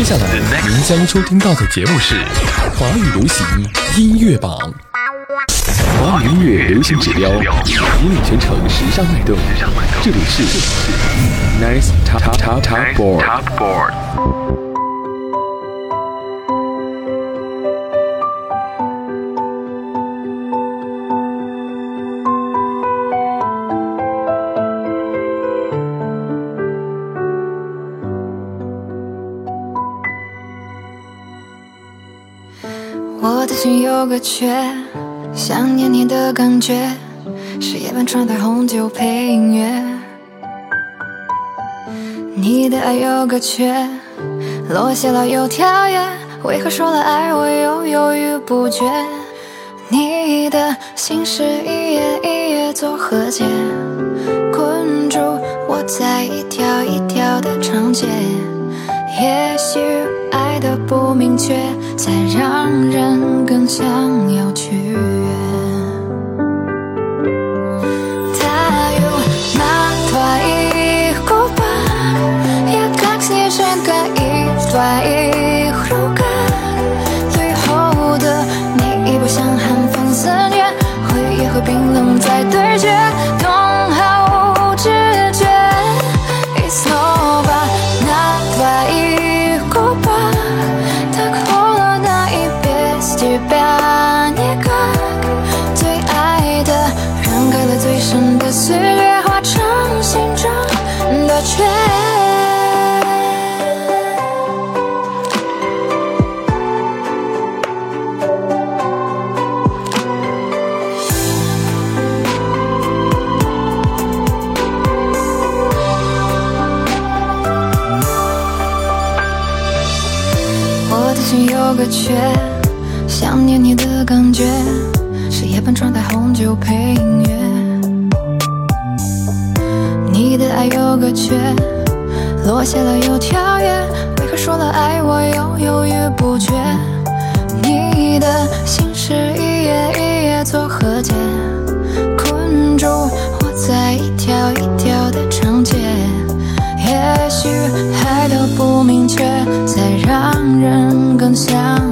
接下来您将收听到的节目是华语流行音乐榜。华语音乐流行指标，引领全城时尚脉动。这里是 Nice Top Top Top Board。心有个缺，想念你的感觉，是夜半窗台红酒配音乐。你的爱有个缺，落下了又跳跃，为何说了爱我又犹豫不决？你的心事一页一页做和解，困住我在一条一条的长街。也许的不明确，才让人更想要去。个缺，想念你的感觉，是夜半窗台红酒配音乐。你的爱有个缺，落下了又跳跃，为何说了爱我又犹豫不决？你的心事一页一页做和解，困住我在一条一条的长街。也许爱的不明确，才让人更想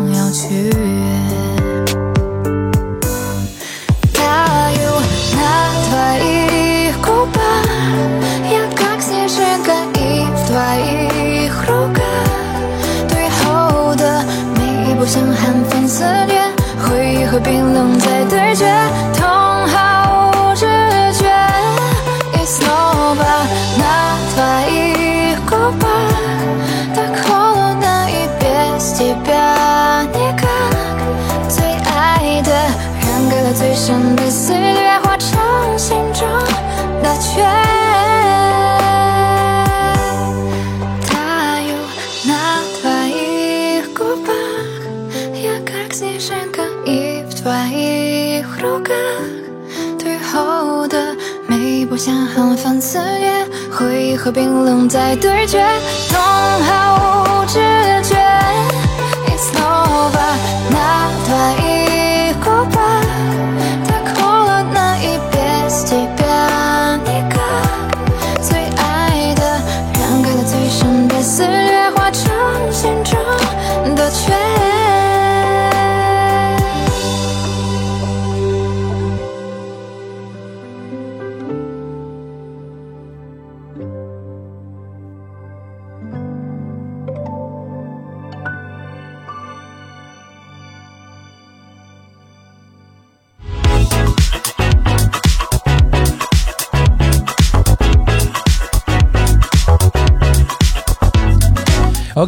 像寒风肆虐，回忆和冰冷在对决，痛毫无知觉。It's no good，那段。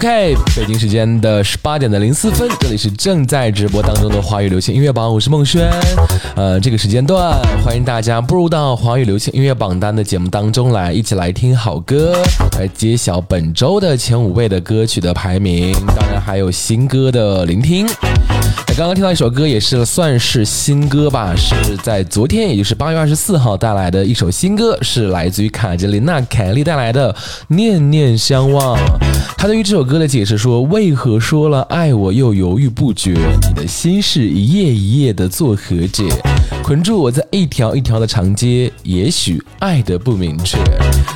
OK，北京时间的十八点的零四分，这里是正在直播当中的华语流行音乐榜，我是孟轩。呃，这个时间段，欢迎大家步入到华语流行音乐榜单的节目当中来，一起来听好歌，来揭晓本周的前五位的歌曲的排名，当然还有新歌的聆听。刚刚听到一首歌，也是算是新歌吧，是在昨天，也就是八月二十四号带来的一首新歌，是来自于卡捷琳娜·凯莉带来的《念念相忘》。她对于这首歌的解释说：“为何说了爱我又犹豫不决？你的心事一页一页的做和解，捆住我在一条一条的长街。也许爱的不明确，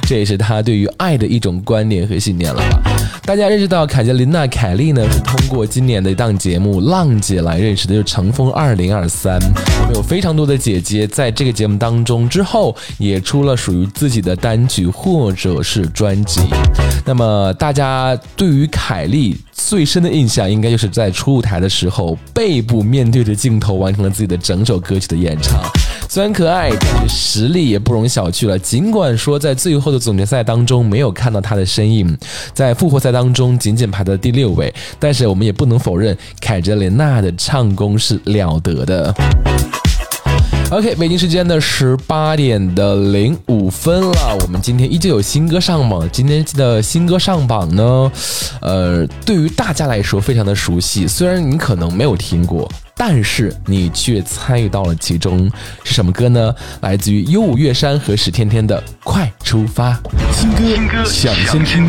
这也是她对于爱的一种观念和信念了吧。”大家认识到凯杰琳娜·凯莉呢，是通过今年的一档节目《浪姐》来认识的，就是《乘风二零二三》。我们有非常多的姐姐在这个节目当中之后，也出了属于自己的单曲或者是专辑。那么大家对于凯莉最深的印象，应该就是在初舞台的时候，背部面对着镜头完成了自己的整首歌曲的演唱。虽然可爱，但是实力也不容小觑了。尽管说在最后的总决赛当中没有看到她的身影，在复赛当中仅仅排在第六位，但是我们也不能否认凯哲琳娜的唱功是了得的。OK，北京时间的十八点的零五分了，我们今天依旧有新歌上榜。今天的新歌上榜呢，呃，对于大家来说非常的熟悉，虽然你可能没有听过。但是你却参与到了其中，是什么歌呢？来自于优舞月山和史天天的《快出发》新歌，想先听。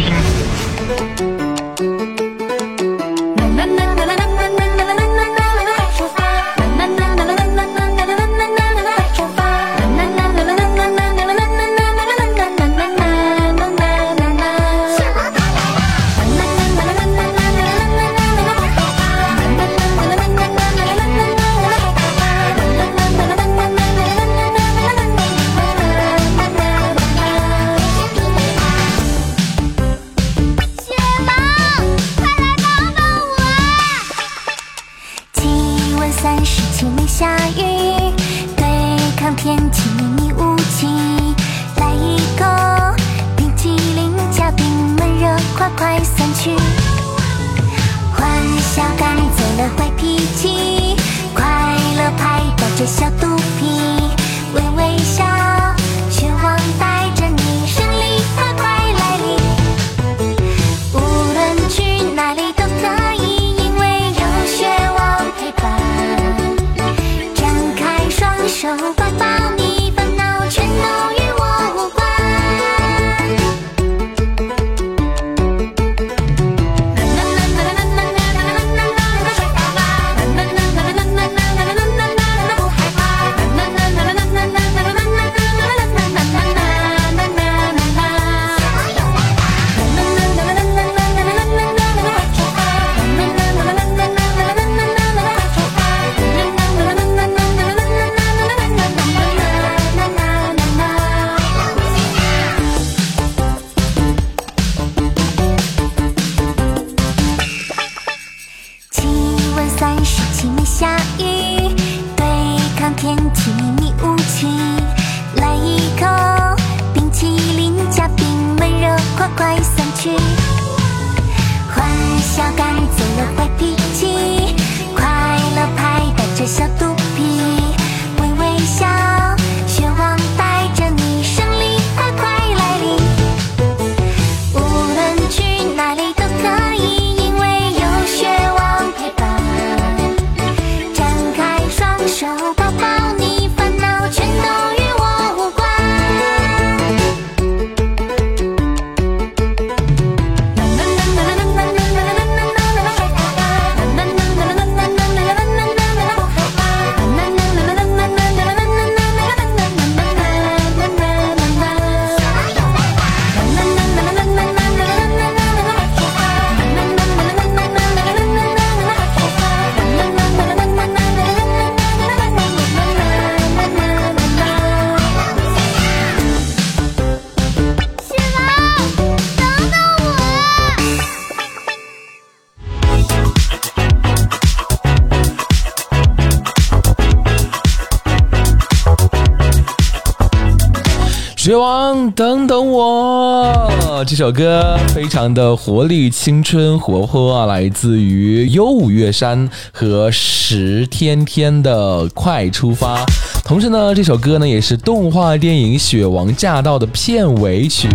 等等我！这首歌非常的活力、青春、活泼啊，来自于优舞月山和石天天的《快出发》。同时呢，这首歌呢也是动画电影《雪王驾到》的片尾曲。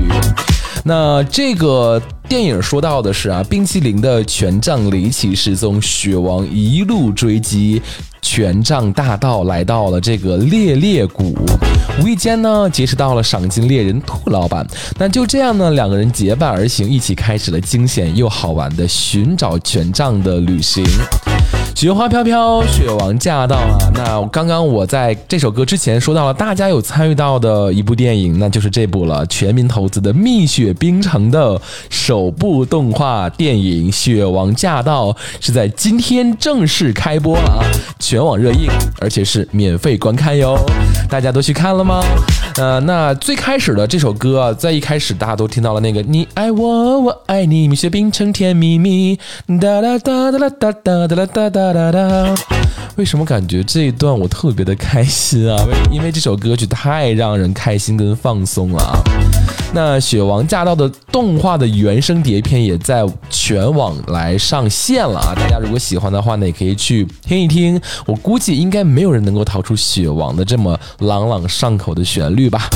那这个电影说到的是啊，冰淇淋的权杖离奇失踪，雪王一路追击。权杖大盗来到了这个猎猎谷，无意间呢结识到了赏金猎人兔老板。那就这样呢，两个人结伴而行，一起开始了惊险又好玩的寻找权杖的旅行。雪花飘飘，雪王驾到啊！那刚刚我在这首歌之前说到了，大家有参与到的一部电影，那就是这部了，全民投资的《蜜雪冰城》的首部动画电影《雪王驾到》是在今天正式开播了啊，全网热映，而且是免费观看哟！大家都去看了吗？呃，那最开始的这首歌，在一开始大家都听到了那个“你爱我，我爱你，蜜雪冰城甜蜜蜜”，哒哒哒哒哒哒哒哒哒。哒哒哒！为什么感觉这一段我特别的开心啊？因为这首歌曲太让人开心跟放松了啊！那《雪王驾到》的动画的原声碟片也在全网来上线了啊！大家如果喜欢的话呢，也可以去听一听。我估计应该没有人能够逃出雪王的这么朗朗上口的旋律吧。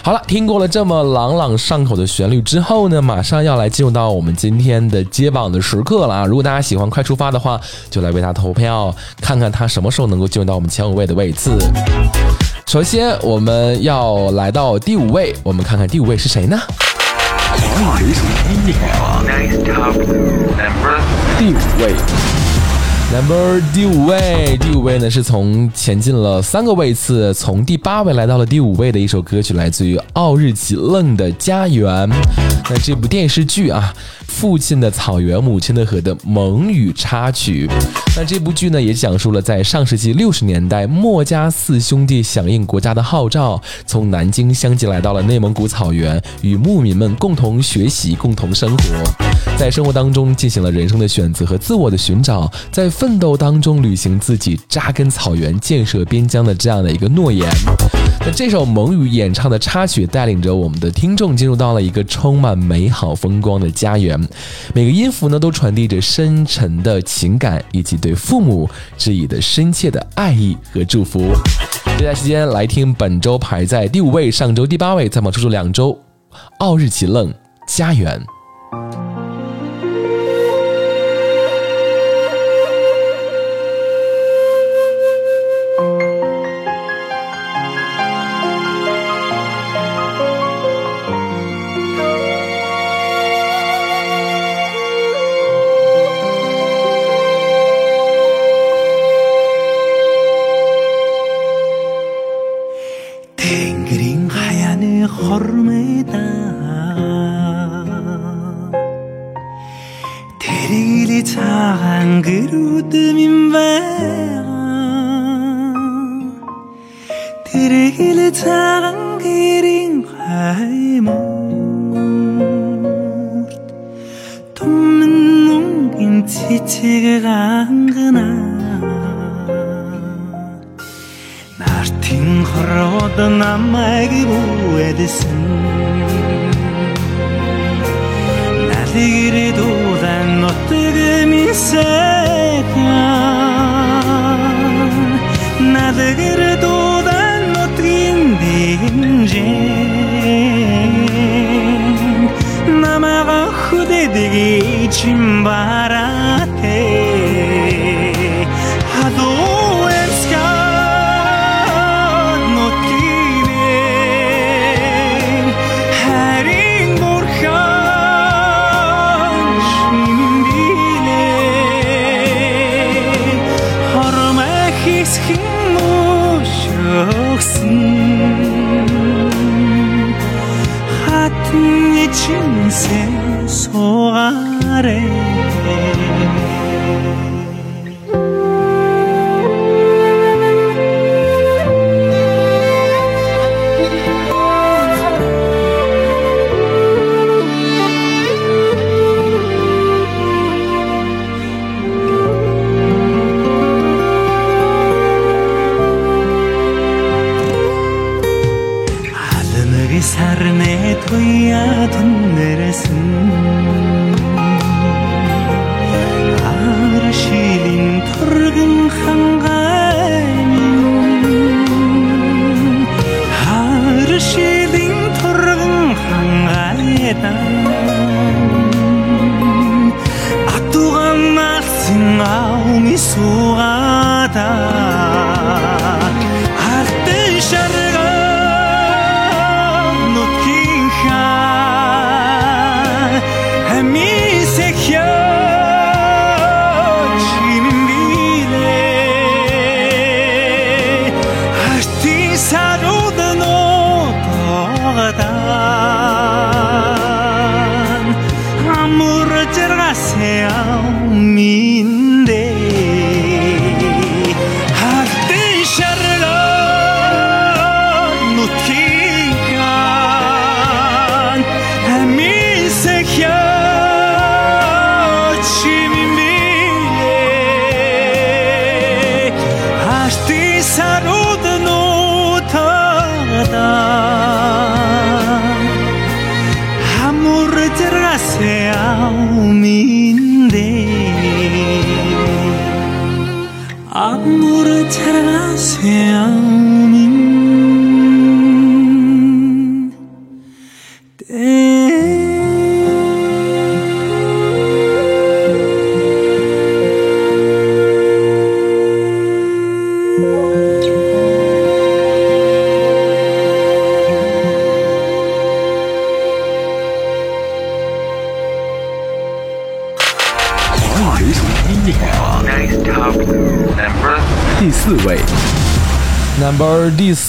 好了，听过了这么朗朗上口的旋律之后呢，马上要来进入到我们今天的接榜的时刻了啊！如果大家喜欢快出发的话，就来为他投票，看看他什么时候能够进入到我们前五位的位次。首先，我们要来到第五位，我们看看第五位是谁呢？第五位。Number 第五位，第五位呢是从前进了三个位次，从第八位来到了第五位的一首歌曲，来自于奥日吉愣的《家园》。那这部电视剧啊。父亲的草原，母亲的河的蒙语插曲。那这部剧呢，也讲述了在上世纪六十年代，墨家四兄弟响应国家的号召，从南京相继来到了内蒙古草原，与牧民们共同学习，共同生活，在生活当中进行了人生的选择和自我的寻找，在奋斗当中履行自己扎根草原、建设边疆的这样的一个诺言。那这首蒙语演唱的插曲，带领着我们的听众进入到了一个充满美好风光的家园。每个音符呢，都传递着深沉的情感，以及对父母致以的深切的爱意和祝福。接下来时间来听本周排在第五位、上周第八位、在榜出处两周，奥日奇愣家园。 어떤 남마에게 후회됐음 나들이 도단 너 뜨금이 세간 나들이 도단 너 뜬디인지 남아가 후대되기 침발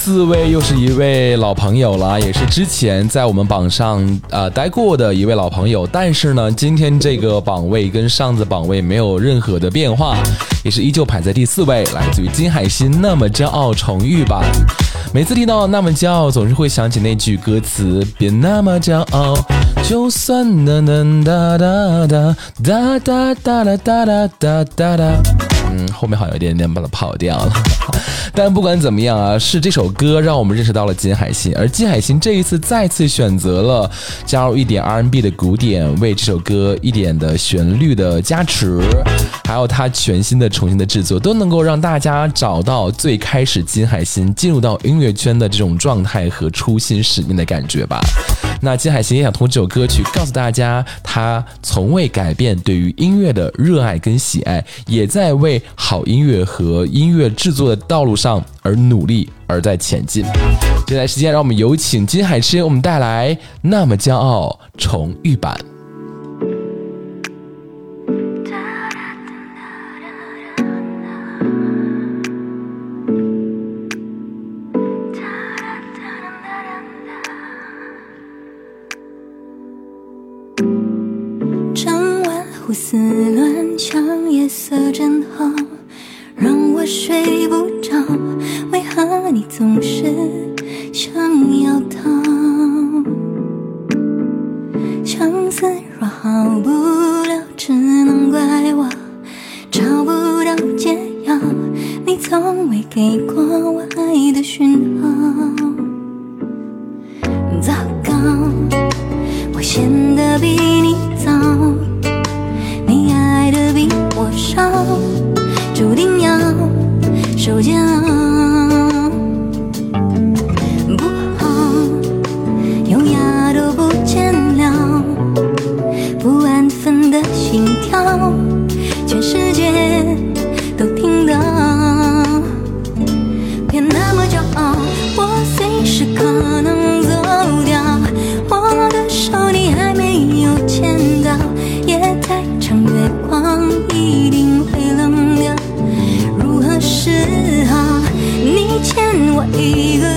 四位又是一位老朋友了，也是之前在我们榜上啊待过的一位老朋友。但是呢，今天这个榜位跟上次榜位没有任何的变化，也是依旧排在第四位，来自于金海心《那么骄傲》重遇版。每次听到《那么骄傲》，总是会想起那句歌词：别那么骄傲，就算哒哒哒哒哒哒哒哒哒哒哒哒。嗯，后面好像有点点把它跑掉了，但不管怎么样啊，是这首歌让我们认识到了金海心，而金海心这一次再次选择了加入一点 R N B 的鼓点，为这首歌一点的旋律的加持，还有他全新的重新的制作，都能够让大家找到最开始金海心进入到音乐圈的这种状态和初心使命的感觉吧。那金海心也想通过这首歌曲告诉大家，他从未改变对于音乐的热爱跟喜爱，也在为好音乐和音乐制作的道路上而努力，而在前进。接下来时间，让我们有请金海心，我们带来《那么骄傲》重遇版。思乱想，夜色真好，让我睡不着。为何你总是想要逃？相思若好不了，只能怪我找不到解药。你从未给过我爱的讯号。糟糕，我陷得比你早。注定要受煎熬，一定会冷了。如何是好，你欠我一个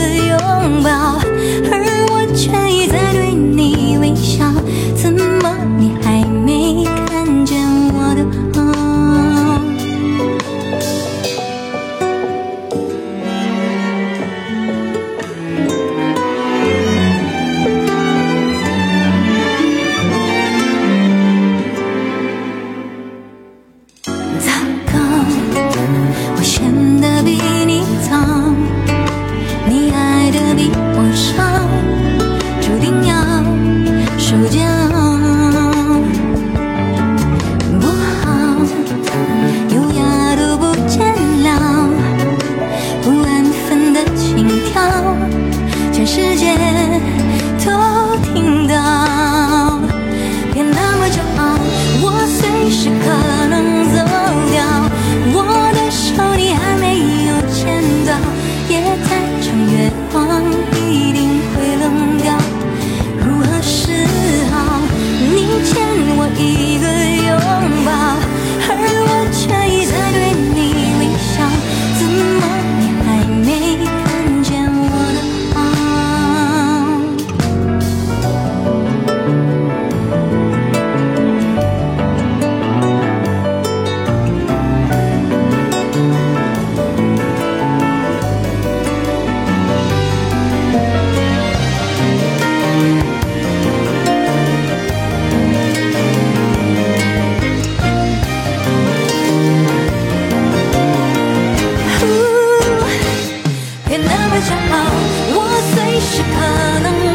我随时可能。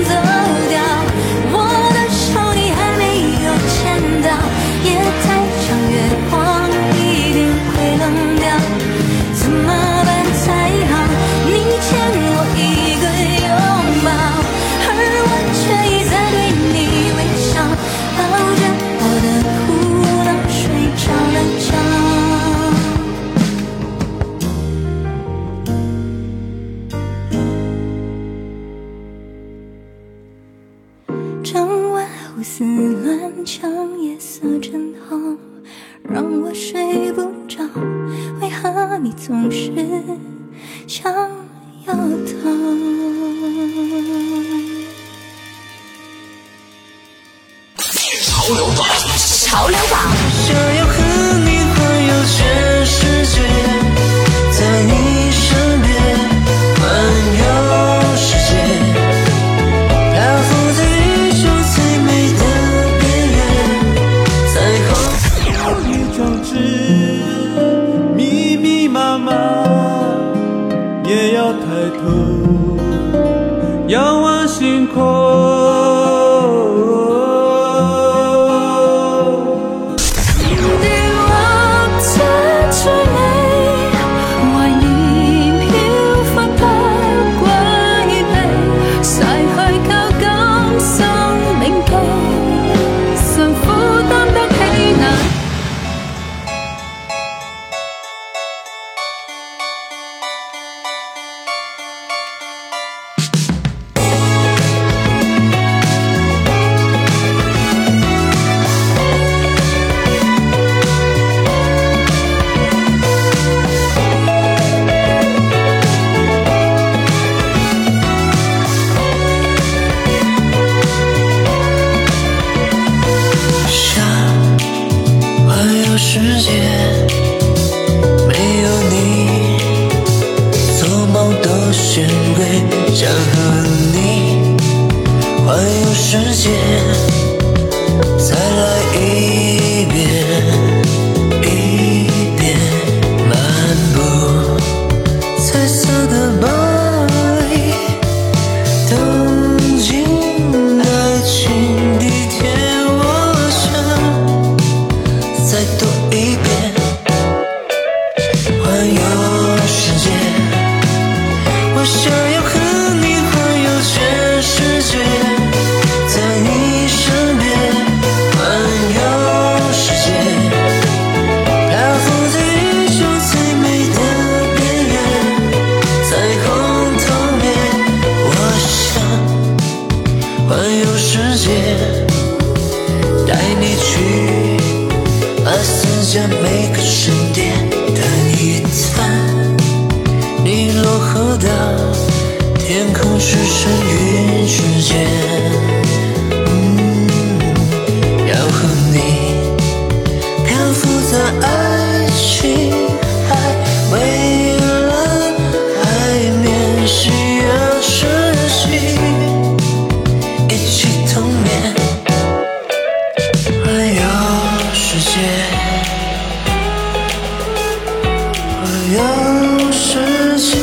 世界，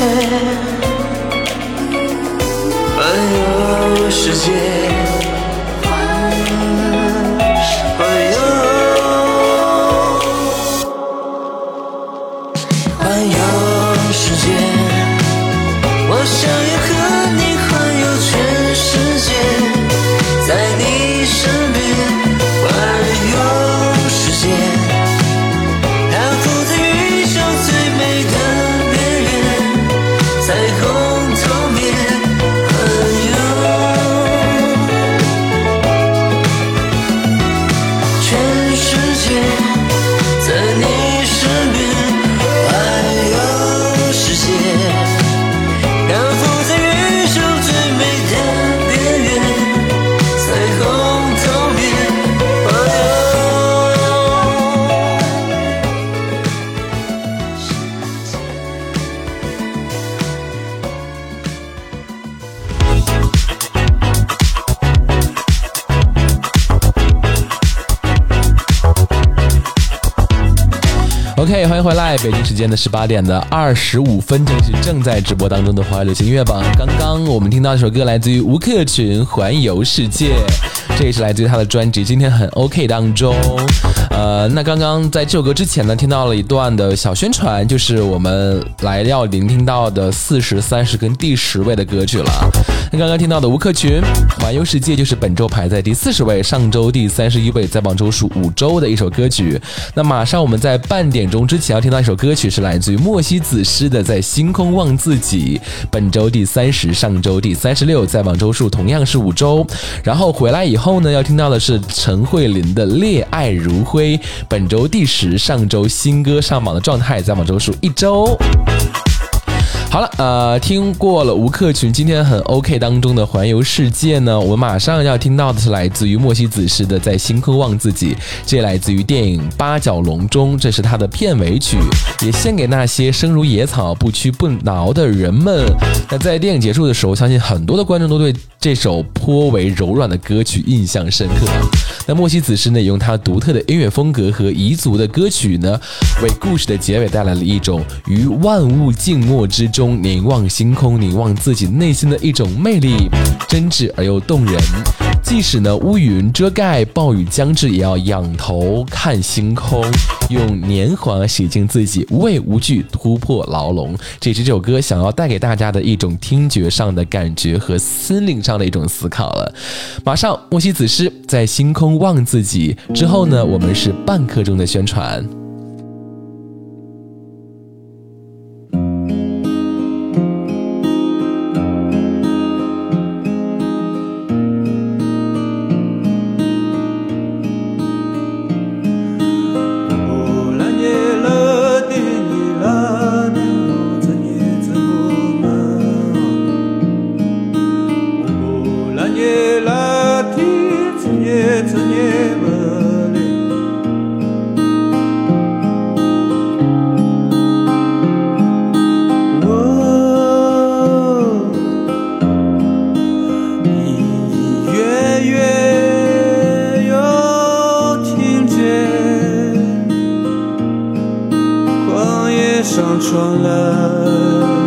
环游世界，迎回来，北京时间的十八点的二十五分，正是正在直播当中的华语流行音乐榜。刚刚我们听到一首歌，来自于吴克群《环游世界》，这也是来自于他的专辑《今天很 OK》当中。呃，那刚刚在这首歌之前呢，听到了一段的小宣传，就是我们来要聆听到的四十三十跟第十位的歌曲了。那刚刚听到的吴克群《环游世界》就是本周排在第四十位，上周第三十一位，在榜周数五周的一首歌曲。那马上我们在半点钟之前要听到一首歌曲，是来自于莫西子诗的《在星空望自己》，本周第三十，上周第三十六，在榜周数同样是五周。然后回来以后呢，要听到的是陈慧琳的《恋爱如灰》。本周第十，上周新歌上榜的状态，在往周数一周。好了，呃，听过了吴克群今天很 OK 当中的环游世界呢，我们马上要听到的是来自于莫西子诗的《在星空望自己》，这来自于电影《八角笼中》，这是他的片尾曲，也献给那些生如野草、不屈不挠的人们。那在电影结束的时候，相信很多的观众都对这首颇为柔软的歌曲印象深刻。那莫西子诗呢，用他独特的音乐风格和彝族的歌曲呢，为故事的结尾带来了一种于万物静默之中凝望星空、凝望自己内心的一种魅力，真挚而又动人。即使呢乌云遮盖、暴雨将至，也要仰头看星空，用年华洗净自己，无畏无惧，突破牢笼。这是这首歌想要带给大家的一种听觉上的感觉和心灵上的一种思考了。马上，莫西子诗在星空望自己之后呢，我们是半刻钟的宣传。上传来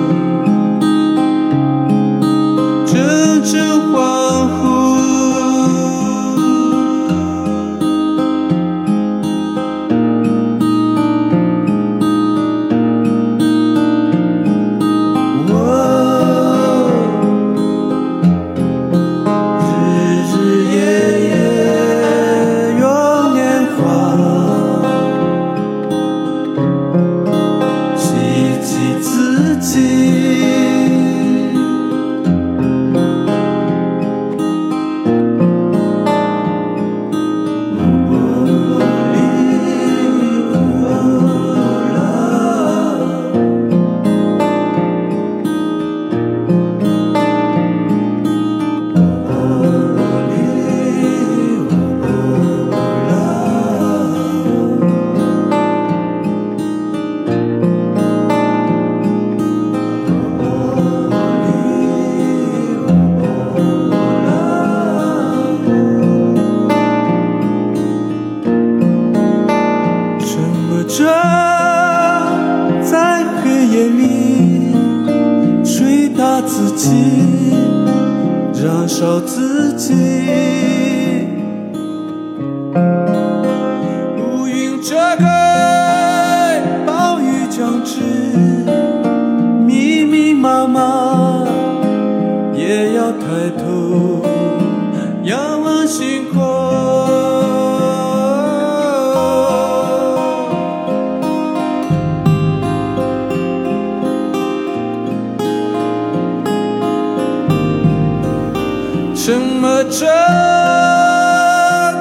着，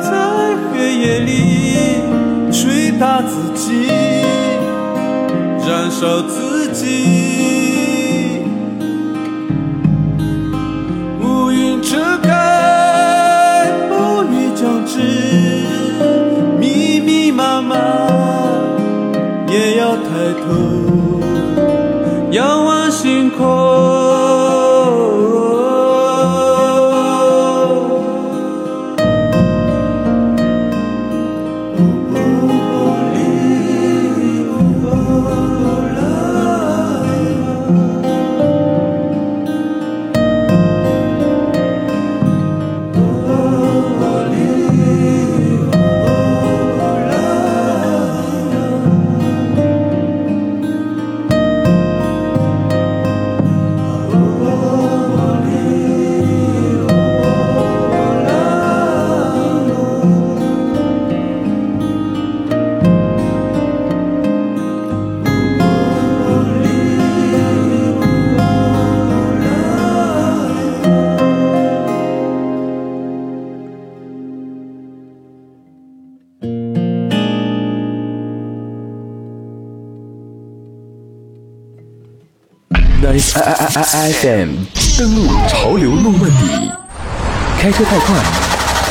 在黑夜里捶打自己，燃烧自己。I I I FM，登录潮流诺曼底。开车太快，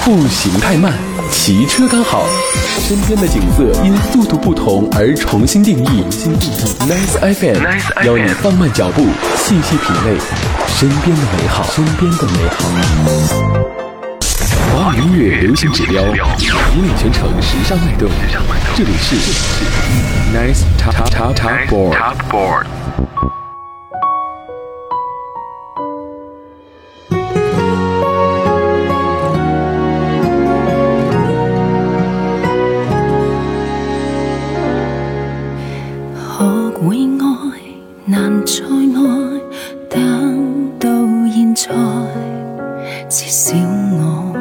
步行太慢，骑车刚好。身边的景色因速度不同而重新定义。Nice FM，邀你放慢脚步，细细品味身边的美好。身边的美好。华语音乐流行指标，引领全城时尚脉动。这里是 Nice Top Top Top Board。再愛，等到現在，至少我，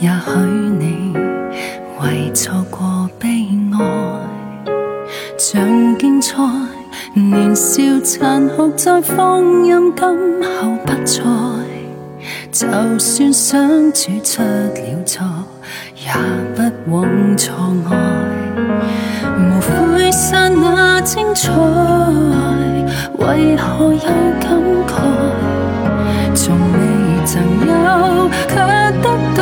也許你為錯過悲哀，像竞赛，年少殘酷在放任今後不再，就算想煮出了錯，也不枉錯愛。無悔剎那精彩，为何有感慨？从未曾有，却得到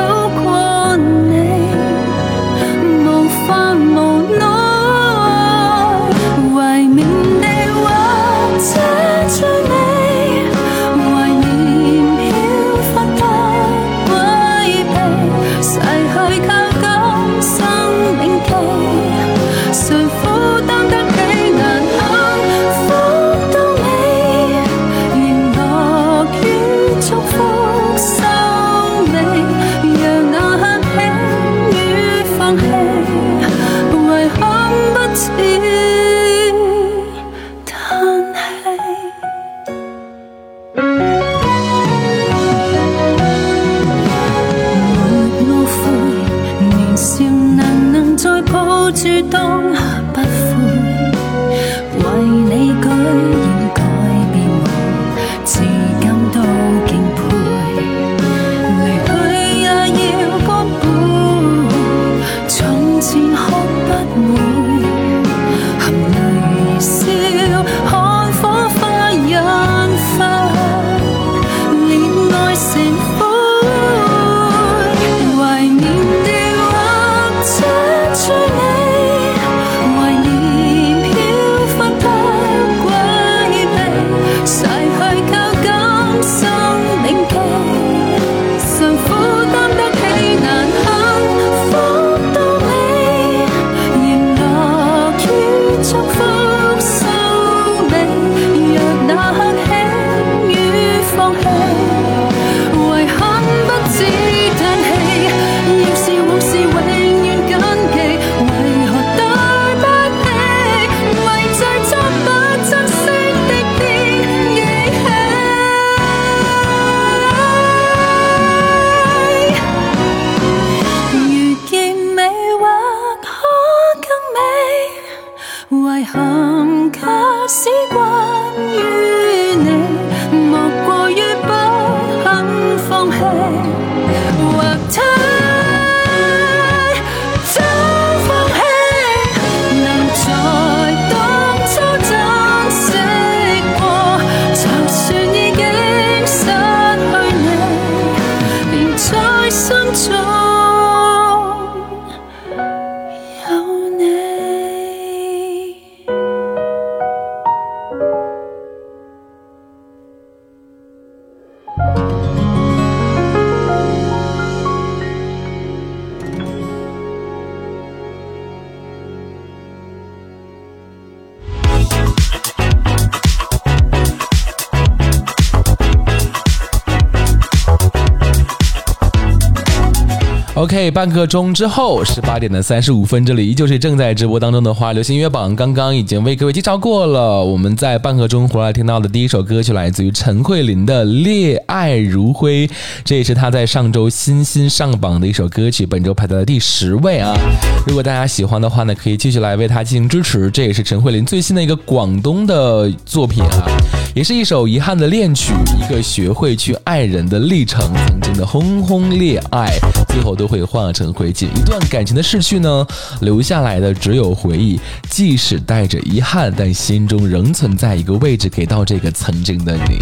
OK，半个钟之后，十八点的三十五分，这里依旧是正在直播当中的花流行音乐榜。刚刚已经为各位介绍过了，我们在半个钟回来听到的第一首歌曲来自于陈慧琳的《烈爱如灰》，这也是她在上周新新上榜的一首歌曲，本周排在了第十位啊。如果大家喜欢的话呢，可以继续来为她进行支持。这也是陈慧琳最新的一个广东的作品啊。也是一首遗憾的恋曲，一个学会去爱人的历程。曾经的轰轰烈爱，最后都会化成灰烬。一段感情的逝去呢，留下来的只有回忆，即使带着遗憾，但心中仍存在一个位置给到这个曾经的你。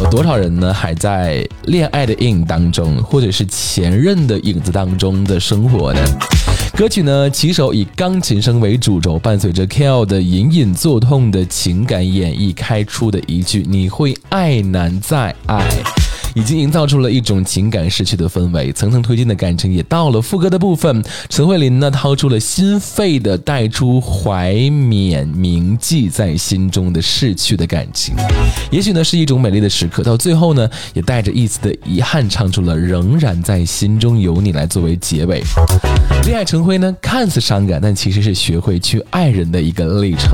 有多少人呢，还在恋爱的阴影当中，或者是前任的影子当中的生活呢？歌曲呢，起手以钢琴声为主轴，伴随着 Kale 的隐隐作痛的情感演绎，开出的一句“你会爱难再爱”。已经营造出了一种情感逝去的氛围，层层推进的感情也到了副歌的部分。陈慧琳呢，掏出了心肺的带出怀缅铭记在心中的逝去的感情，也许呢是一种美丽的时刻。到最后呢，也带着一丝的遗憾，唱出了仍然在心中有你来作为结尾。恋爱成灰呢，看似伤感，但其实是学会去爱人的一个历程。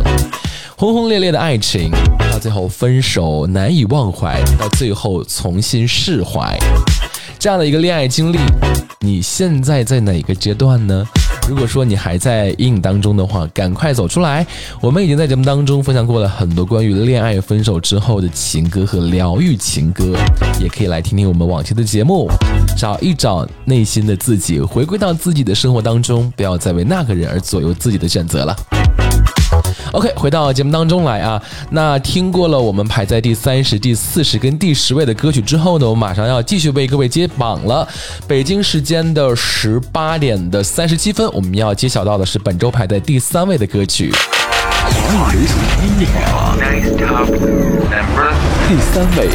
轰轰烈烈的爱情，到最后分手难以忘怀，到最后重新释怀，这样的一个恋爱经历，你现在在哪个阶段呢？如果说你还在阴影当中的话，赶快走出来。我们已经在节目当中分享过了很多关于恋爱分手之后的情歌和疗愈情歌，也可以来听听我们往期的节目，找一找内心的自己，回归到自己的生活当中，不要再为那个人而左右自己的选择了。OK，回到节目当中来啊。那听过了我们排在第三十、第四十跟第十位的歌曲之后呢，我们马上要继续为各位揭榜了。北京时间的十八点的三十七分，我们要揭晓到的是本周排在第三位的歌曲。华语流行音乐榜 Number 第三位，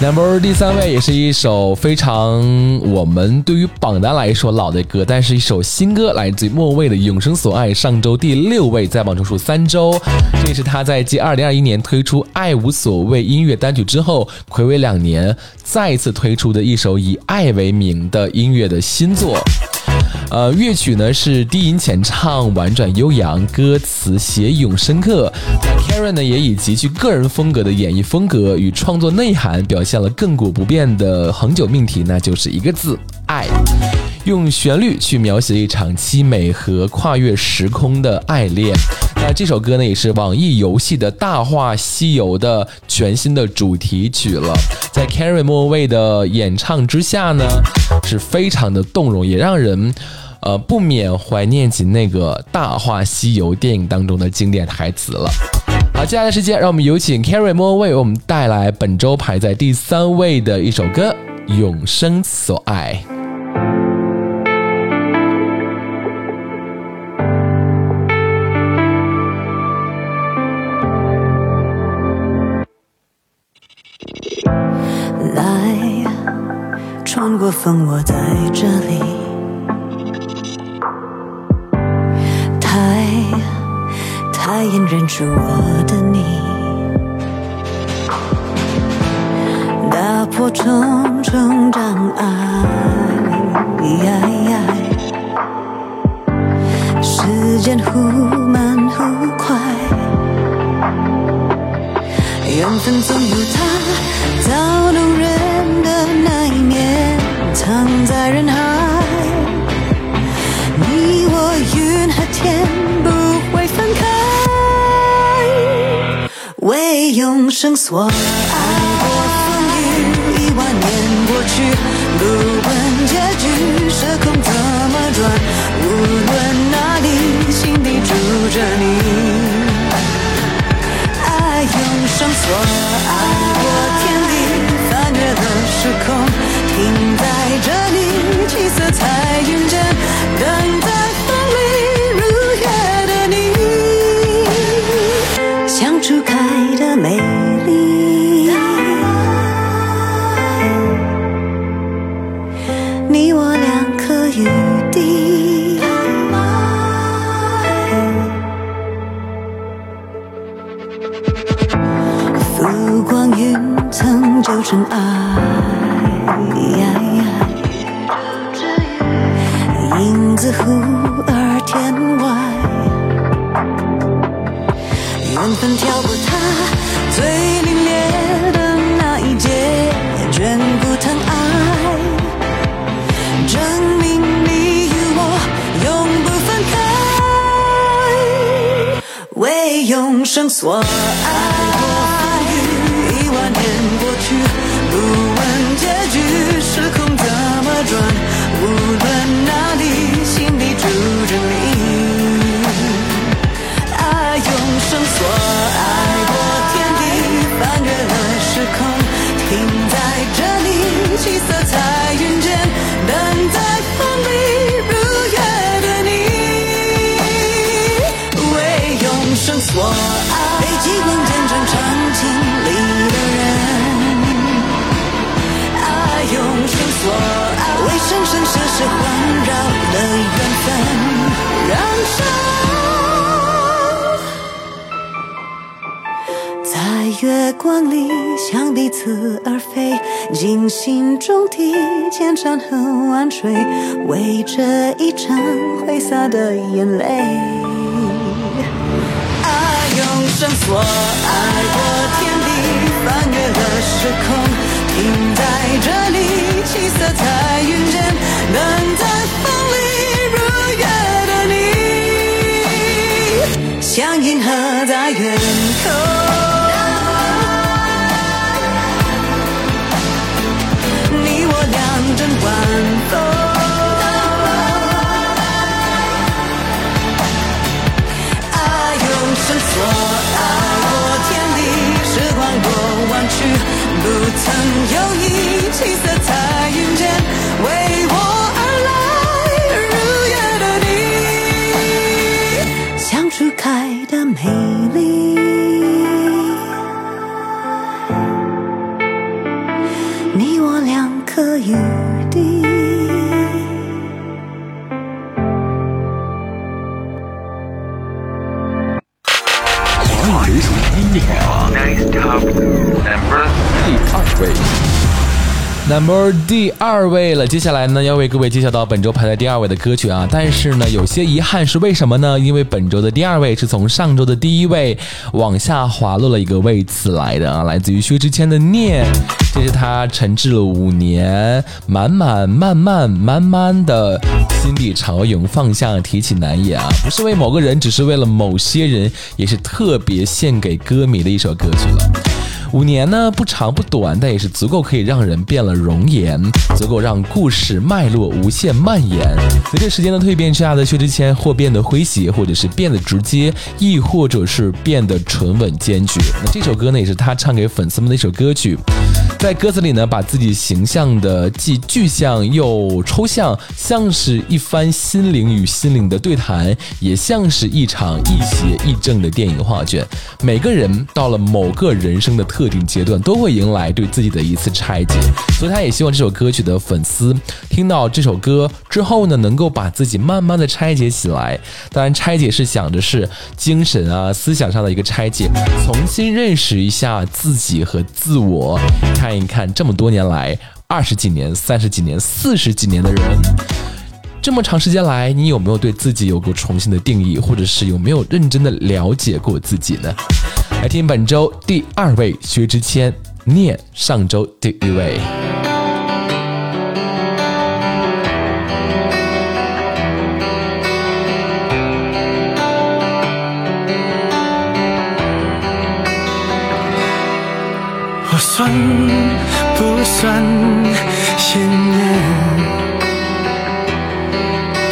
Number 第三位也是一首非常我们对于榜单来说老的歌，但是一首新歌，来自于莫蔚的《永生所爱》，上周第六位，在榜中数三周。这也是他在继二零二一年推出《爱无所谓》音乐单曲之后，暌违两年再次推出的一首以爱为名的音乐的新作。呃，乐曲呢是低吟浅唱，婉转悠扬，歌词写咏深刻。那 Karen 呢也以极具个人风格的演绎风格与创作内涵，表现了亘古不变的恒久命题，那就是一个字——爱。用旋律去描写一场凄美和跨越时空的爱恋。那这首歌呢，也是网易游戏的《大话西游》的全新的主题曲了。在 Karen 莫文蔚的演唱之下呢，是非常的动容，也让人。呃，不免怀念起那个《大话西游》电影当中的经典台词了。好，接下来的时间，让我们有请 Carrie 莫为我们带来本周排在第三位的一首歌《永生所爱》。来，穿过风，我在这里。太隐忍住我的你，打破重重障碍。时间忽慢忽快。缘分总有它造弄人的那一面，藏在人海。永生所爱。过风雨一万年生所爱。光里向彼此而飞，尽心中提前山和万水，为这一场挥洒的眼泪。爱永生所爱，过天地，翻越了时空。停在这里，七色彩云间，等待风里如约的你，像银河在远不曾有意，七色彩云间，为我而来，如夜的你，像初开的美丽。你我两颗雨滴。Number 第二位了，接下来呢要为各位介绍到本周排在第二位的歌曲啊，但是呢有些遗憾是为什么呢？因为本周的第二位是从上周的第一位往下滑落了一个位次来的啊，来自于薛之谦的《念》，这是他沉滞了五年，满满慢慢慢慢的心底潮涌，放下提起难也啊，不是为某个人，只是为了某些人，也是特别献给歌迷的一首歌曲了。五年呢不长不短，但也是足够可以让人变了容颜，足够让故事脉络无限蔓延。随着时间的蜕变之下的薛之谦，或变得诙谐，或者是变得直接，亦或者是变得沉稳坚决。那这首歌呢，也是他唱给粉丝们的一首歌曲。在歌词里呢，把自己形象的既具象又抽象，像是一番心灵与心灵的对谈，也像是一场亦邪亦正的电影画卷。每个人到了某个人生的特特定阶段，都会迎来对自己的一次拆解，所以他也希望这首歌曲的粉丝听到这首歌之后呢，能够把自己慢慢的拆解起来。当然，拆解是想着是精神啊、思想上的一个拆解，重新认识一下自己和自我，看一看这么多年来，二十几年、三十几年、四十几年的人。这么长时间来，你有没有对自己有过重新的定义，或者是有没有认真的了解过自己呢？来听本周第二位薛之谦，念上周第一位。我算不算鲜艳？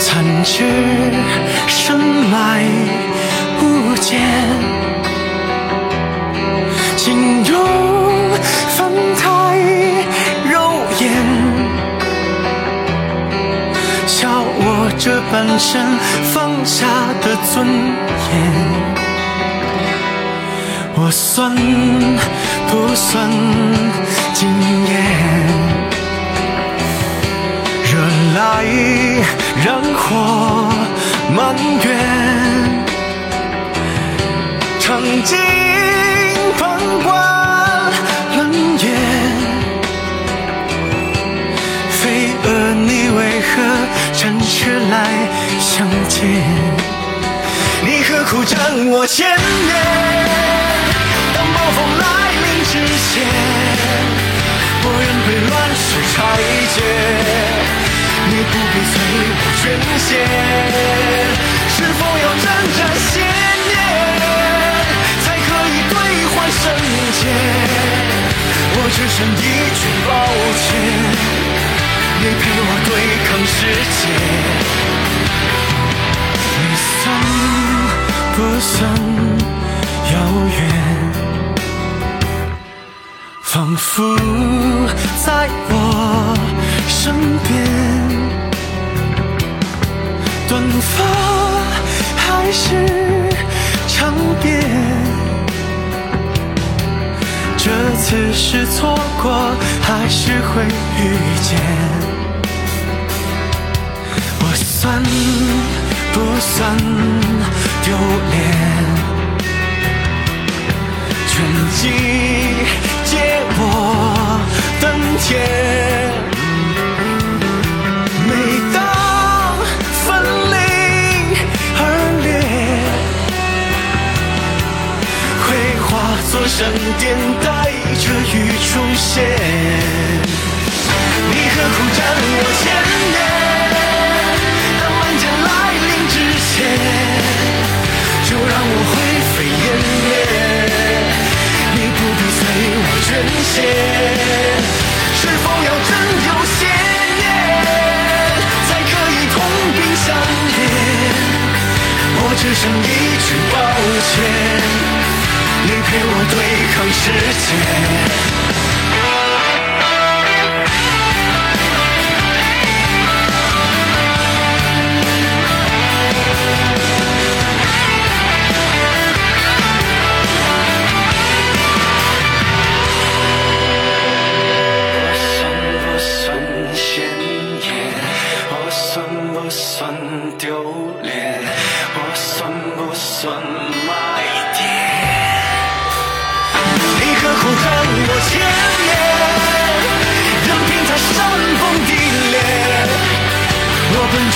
残缺生来无间，请用粉黛肉眼，笑我这半生放下的尊严。我算不算惊艳？惹来人火满园，尝尽你为何趁虚来相见？你何苦将我牵连？当暴风来临之前，我愿被乱世拆解。你不必催我捐献，是否要沾沾鲜艳，才可以兑换圣洁？我只剩一句抱歉，你陪我对抗世界。你算不算遥远？仿佛在我身边，短发还是长辫，此时错过，还是会遇见。我算不算丢脸？全季借我等天。每当分离而裂，会化作闪电，带着雨出现。你何苦占我千面？当满天来临之前，就让我灰飞烟灭。你不必随我捐献，是否要真有些年，才可以同病相怜？我只剩一句抱歉，你陪我对抗世界。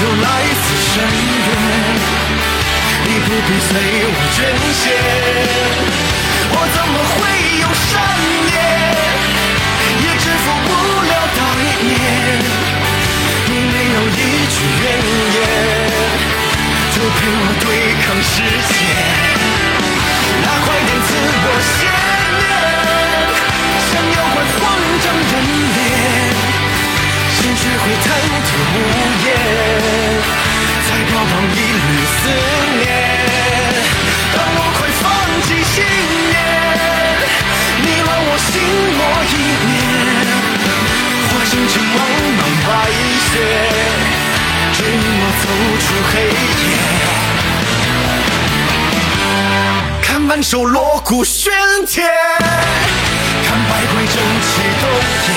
就来自深渊，你不必随我捐献。我怎么会有善念？也制服不了当年。你没有一句怨言，就陪我对抗世界。走出黑夜。看满手锣鼓喧天，看百鬼争奇斗艳，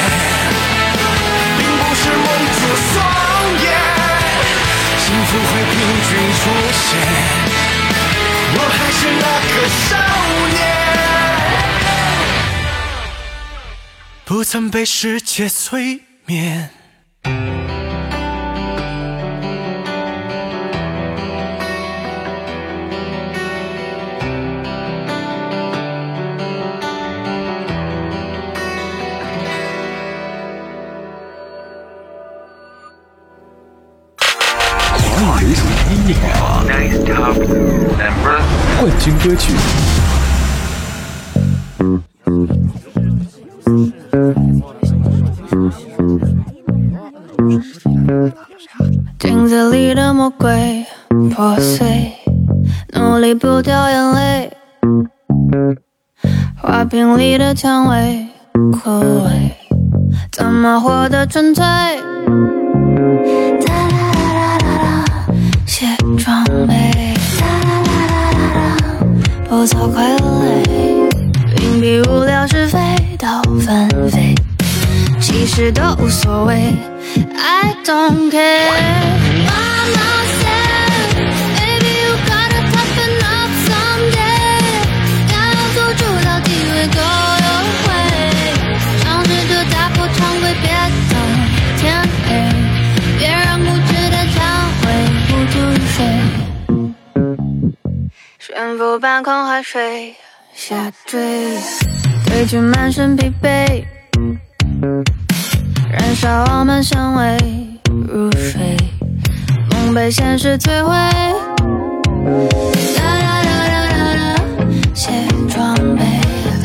并不是蒙住双眼，幸福会凭君出现。我还是那个少年，不曾被世界催眠。曲，镜子里的魔鬼破碎，努力不掉眼泪。花瓶里的蔷薇枯萎，怎么活得纯粹？不做傀儡，屏蔽无聊是非都纷飞。其实都无所谓，I don't care。悬浮半空海水下坠，褪去满身疲惫。燃烧我们香味入睡，梦被现实摧毁。哒啦啦啦啦啦，卸妆备。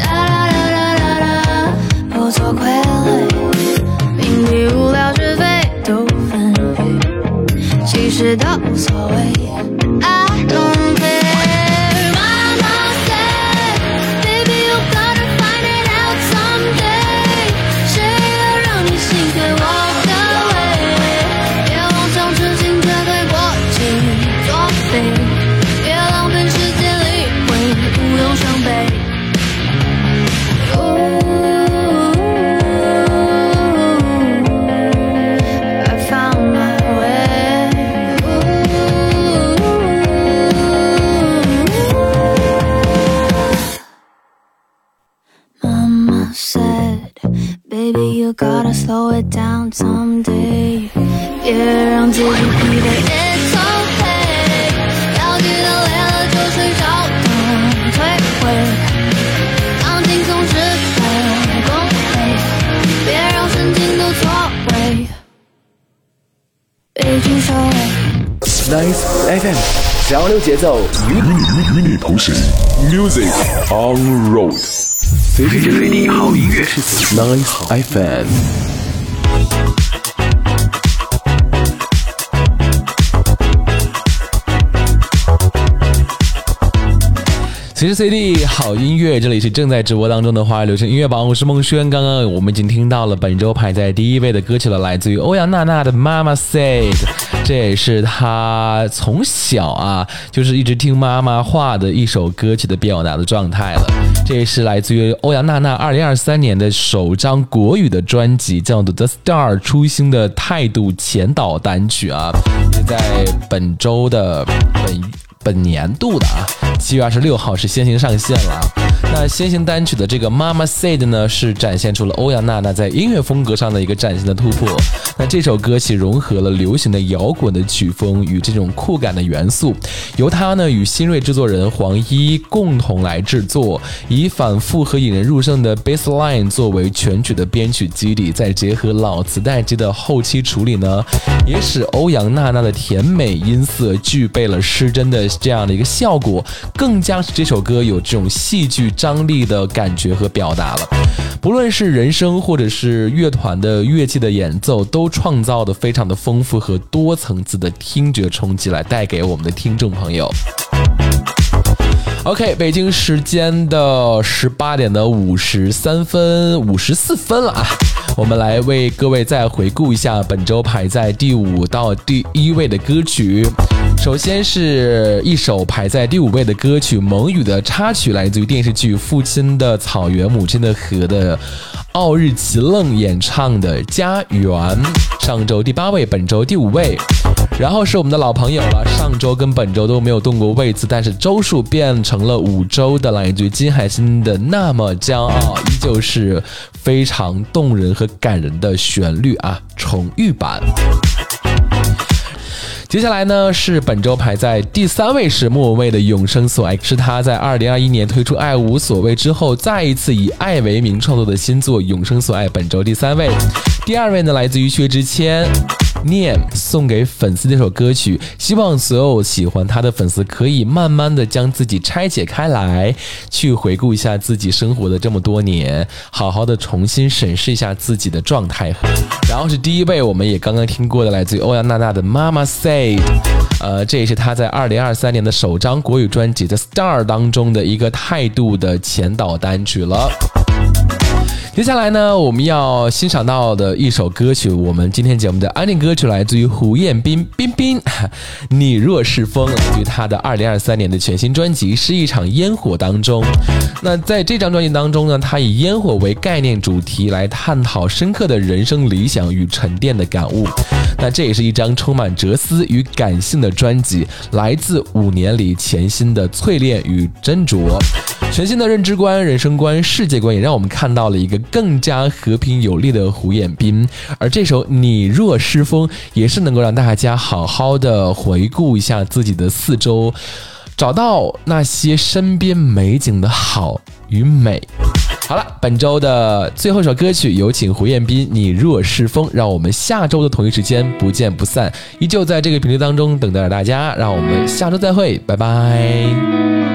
哒啦啦啦啦啦，不做傀儡。屏蔽无聊是非都纷纭，其实都无所谓。I don't someday，别让自己疲惫。It's okay，要记得累了就睡着等退回。当轻松时才能恭维，别让神经都错位。北京稍微。Nice FM，交流节奏与你与你同行，Music on road，随时随地好音乐，Nice FM。随时随地好音乐，这里是正在直播当中的华语流行音乐榜，我是孟轩。刚刚我们已经听到了本周排在第一位的歌曲了，来自于欧阳娜娜的《妈妈 Said》，这也是她从小啊就是一直听妈妈话的一首歌曲的表达的状态了。这也是来自于欧阳娜娜二零二三年的首张国语的专辑，叫做《The Star》初心的态度前导单曲啊，也在本周的本。本年度的啊，七月二十六号是先行上线了。那先行单曲的这个《Mama Said》呢，是展现出了欧阳娜娜在音乐风格上的一个崭新的突破。那这首歌曲融合了流行的摇滚的曲风与这种酷感的元素，由她呢与新锐制作人黄一共同来制作，以反复和引人入胜的 bass line 作为全曲的编曲基底，再结合老磁带机的后期处理呢，也使欧阳娜娜的甜美音色具备了失真的这样的一个效果，更加使这首歌有这种戏剧张力的感觉和表达了。不论是人声或者是乐团的乐器的演奏，都创造的非常的丰富和多层次的听觉冲击，来带给我们的听众朋友。OK，北京时间的十八点的五十三分五十四分了啊！我们来为各位再回顾一下本周排在第五到第一位的歌曲。首先是一首排在第五位的歌曲，蒙语的插曲，来自于电视剧《父亲的草原，母亲的河》的奥日奇愣演唱的《家园》，上周第八位，本周第五位。然后是我们的老朋友了，上周跟本周都没有动过位子，但是周数变成了五周的来自于金海心的《那么骄傲》，依旧是非常动人和感人的旋律啊，重遇版。接下来呢是本周排在第三位是莫文蔚的《永生所爱》，是他在二零二一年推出《爱无所谓》之后，再一次以爱为名创作的新作《永生所爱》，本周第三位。第二位呢来自于薛之谦。念送给粉丝这首歌曲，希望所有喜欢他的粉丝可以慢慢的将自己拆解开来，去回顾一下自己生活的这么多年，好好的重新审视一下自己的状态。然后是第一位，我们也刚刚听过的，来自于欧阳娜娜的《妈妈 say》，呃，这也是她在二零二三年的首张国语专辑《The Star》当中的一个态度的前导单曲了。接下来呢，我们要欣赏到的一首歌曲，我们今天节目的安定歌曲来自于胡彦斌，彬彬，你若是风，来自于他的二零二三年的全新专辑《是一场烟火》当中。那在这张专辑当中呢，他以烟火为概念主题来探讨深刻的人生理想与沉淀的感悟。那这也是一张充满哲思与感性的专辑，来自五年里潜心的淬炼与斟酌，全新的认知观、人生观、世界观，也让我们看到了一个更加和平有力的胡彦斌。而这首《你若是风》也是能够让大家好好的回顾一下自己的四周，找到那些身边美景的好与美。好了，本周的最后一首歌曲，有请胡彦斌《你若是风》，让我们下周的同一时间不见不散，依旧在这个频率当中等待着大家，让我们下周再会，拜拜。